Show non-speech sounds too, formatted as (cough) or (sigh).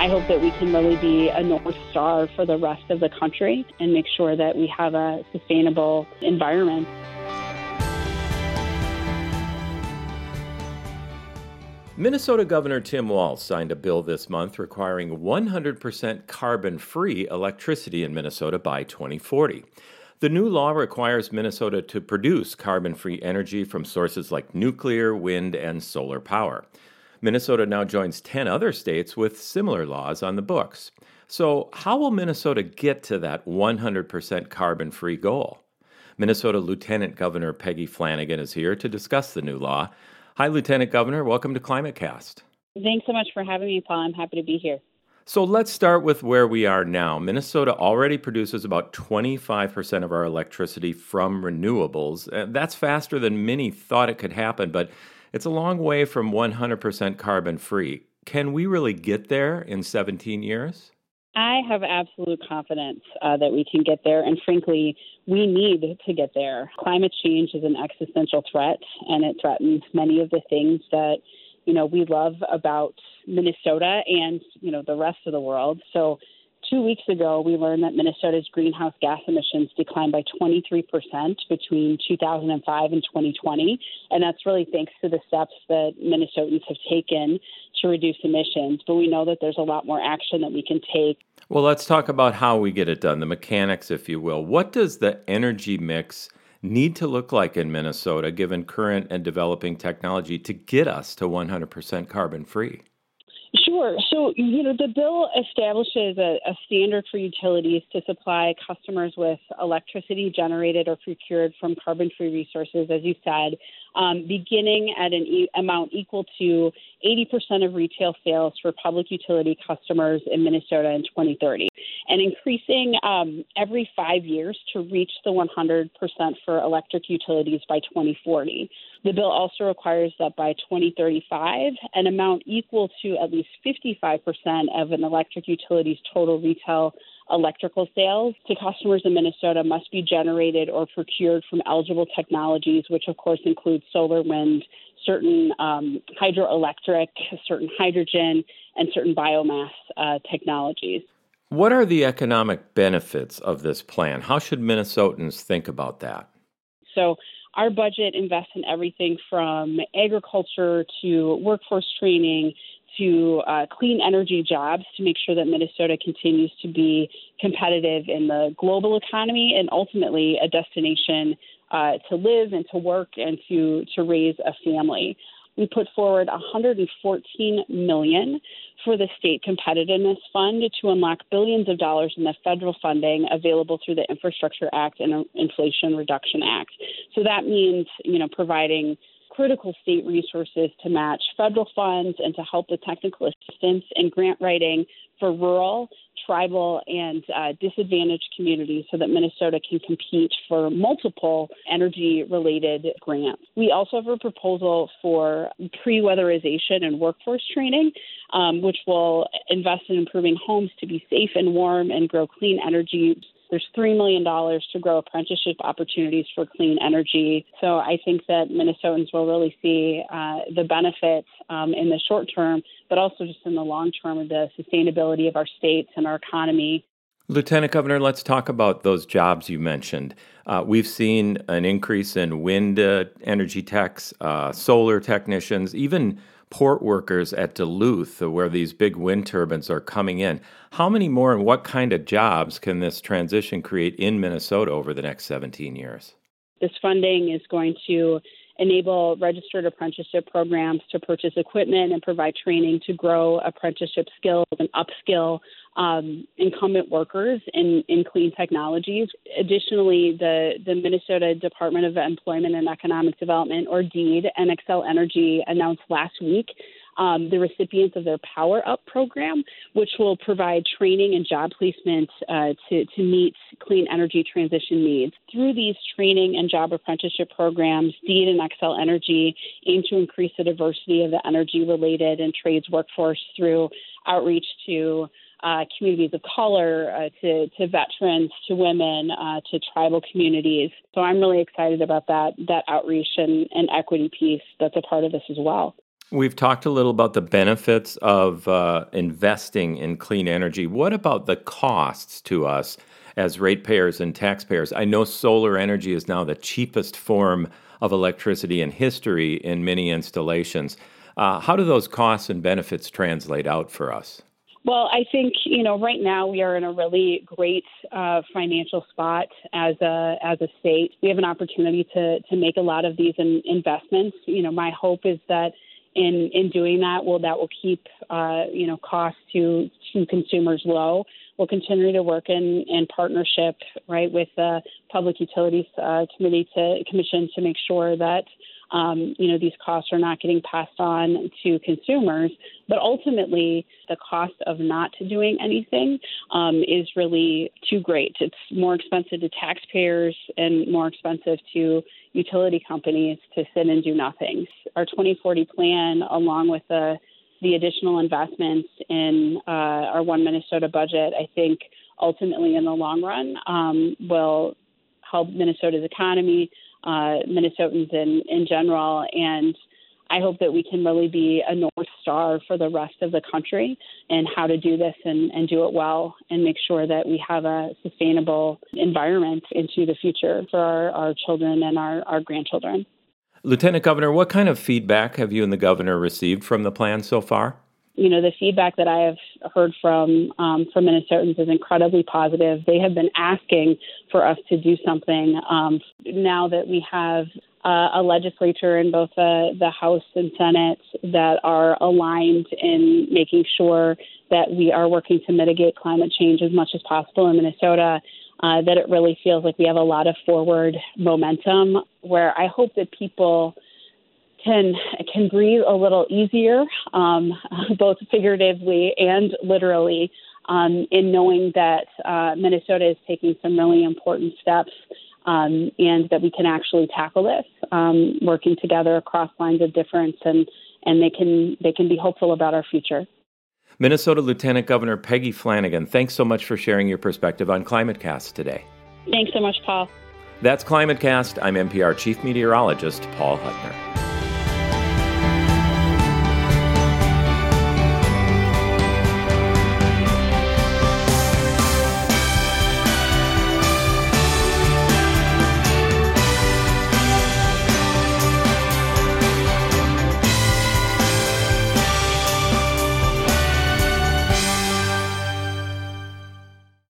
I hope that we can really be a North Star for the rest of the country and make sure that we have a sustainable environment. Minnesota Governor Tim Walz signed a bill this month requiring 100% carbon free electricity in Minnesota by 2040. The new law requires Minnesota to produce carbon free energy from sources like nuclear, wind, and solar power. Minnesota now joins 10 other states with similar laws on the books. So, how will Minnesota get to that 100% carbon free goal? Minnesota Lieutenant Governor Peggy Flanagan is here to discuss the new law. Hi, Lieutenant Governor. Welcome to ClimateCast. Thanks so much for having me, Paul. I'm happy to be here. So let's start with where we are now. Minnesota already produces about 25% of our electricity from renewables. Uh, that's faster than many thought it could happen, but it's a long way from 100% carbon free. Can we really get there in 17 years? I have absolute confidence uh, that we can get there, and frankly, we need to get there. Climate change is an existential threat, and it threatens many of the things that you know we love about Minnesota and you know the rest of the world. So two weeks ago, we learned that Minnesota's greenhouse gas emissions declined by 23% between 2005 and 2020. And that's really thanks to the steps that Minnesotans have taken to reduce emissions. But we know that there's a lot more action that we can take. Well, let's talk about how we get it done, the mechanics, if you will. What does the energy mix need to look like in Minnesota, given current and developing technology, to get us to 100% carbon free? Sure. So, you know, the bill establishes a, a, standard for utilities to supply customers with electricity generated or procured from carbon free resources, as you said, um, beginning at an e- amount equal to 80% of retail sales for public utility customers in Minnesota in 2030, and increasing um, every five years to reach the 100% for electric utilities by 2040. The bill also requires that by 2035, an amount equal to at least 55% of an electric utility's total retail electrical sales to customers in Minnesota must be generated or procured from eligible technologies, which of course include solar, wind, certain um, hydroelectric, certain hydrogen, and certain biomass uh, technologies. What are the economic benefits of this plan? How should Minnesotans think about that? So, our budget invests in everything from agriculture to workforce training to uh, clean energy jobs to make sure that Minnesota continues to be competitive in the global economy and ultimately a destination uh, to live and to work and to to raise a family. We put forward 114 million for the state competitiveness fund to unlock billions of dollars in the federal funding available through the Infrastructure Act and Inflation Reduction Act. So that means, you know, providing critical state resources to match federal funds and to help with technical assistance and grant writing for rural, tribal, and uh, disadvantaged communities so that Minnesota can compete for multiple energy related grants. We also have a proposal for pre weatherization and workforce training, um, which will invest in improving homes to be safe and warm and grow clean energy there's $3 million to grow apprenticeship opportunities for clean energy. So I think that Minnesotans will really see uh, the benefits um, in the short term, but also just in the long term of the sustainability of our states and our economy. Lieutenant Governor, let's talk about those jobs you mentioned. Uh, we've seen an increase in wind uh, energy techs, uh, solar technicians, even port workers at Duluth, where these big wind turbines are coming in. How many more and what kind of jobs can this transition create in Minnesota over the next 17 years? This funding is going to enable registered apprenticeship programs to purchase equipment and provide training to grow apprenticeship skills and upskill um, incumbent workers in, in clean technologies. Additionally, the, the Minnesota Department of Employment and Economic Development, or DEED, and Xcel Energy announced last week um, the recipients of their Power Up program, which will provide training and job placement uh, to, to meet clean energy transition needs. Through these training and job apprenticeship programs, DEED and Xcel Energy aim to increase the diversity of the energy related and trades workforce through outreach to uh, communities of color, uh, to, to veterans, to women, uh, to tribal communities. So I'm really excited about that that outreach and, and equity piece that's a part of this as well. We've talked a little about the benefits of uh, investing in clean energy. What about the costs to us as ratepayers and taxpayers? I know solar energy is now the cheapest form of electricity in history in many installations. Uh, how do those costs and benefits translate out for us? Well, I think you know right now we are in a really great uh, financial spot as a as a state. We have an opportunity to to make a lot of these in, investments. You know, my hope is that in in doing that will that will keep uh, you know costs to to consumers low. We'll continue to work in in partnership right with the Public Utilities uh, Committee to Commission to make sure that um, you know, these costs are not getting passed on to consumers. But ultimately, the cost of not doing anything um, is really too great. It's more expensive to taxpayers and more expensive to utility companies to sit and do nothing. Our 2040 plan, along with the the additional investments in uh, our One Minnesota budget, I think ultimately in the long run um, will help Minnesota's economy, uh, Minnesotans in, in general. And I hope that we can really be a North Star for the rest of the country and how to do this and, and do it well and make sure that we have a sustainable environment into the future for our, our children and our, our grandchildren. Lieutenant Governor, what kind of feedback have you and the governor received from the plan so far? You know, the feedback that I have heard from um, from Minnesotans is incredibly positive. They have been asking for us to do something. Um, now that we have uh, a legislature in both the, the House and Senate that are aligned in making sure that we are working to mitigate climate change as much as possible in Minnesota, uh, that it really feels like we have a lot of forward momentum where I hope that people can can breathe a little easier, um, (laughs) both figuratively and literally, um, in knowing that uh, Minnesota is taking some really important steps. Um, and that we can actually tackle this, um, working together across lines of difference, and and they can they can be hopeful about our future. Minnesota Lieutenant Governor Peggy Flanagan, thanks so much for sharing your perspective on ClimateCast today. Thanks so much, Paul. That's ClimateCast. I'm MPR Chief Meteorologist Paul Huttner.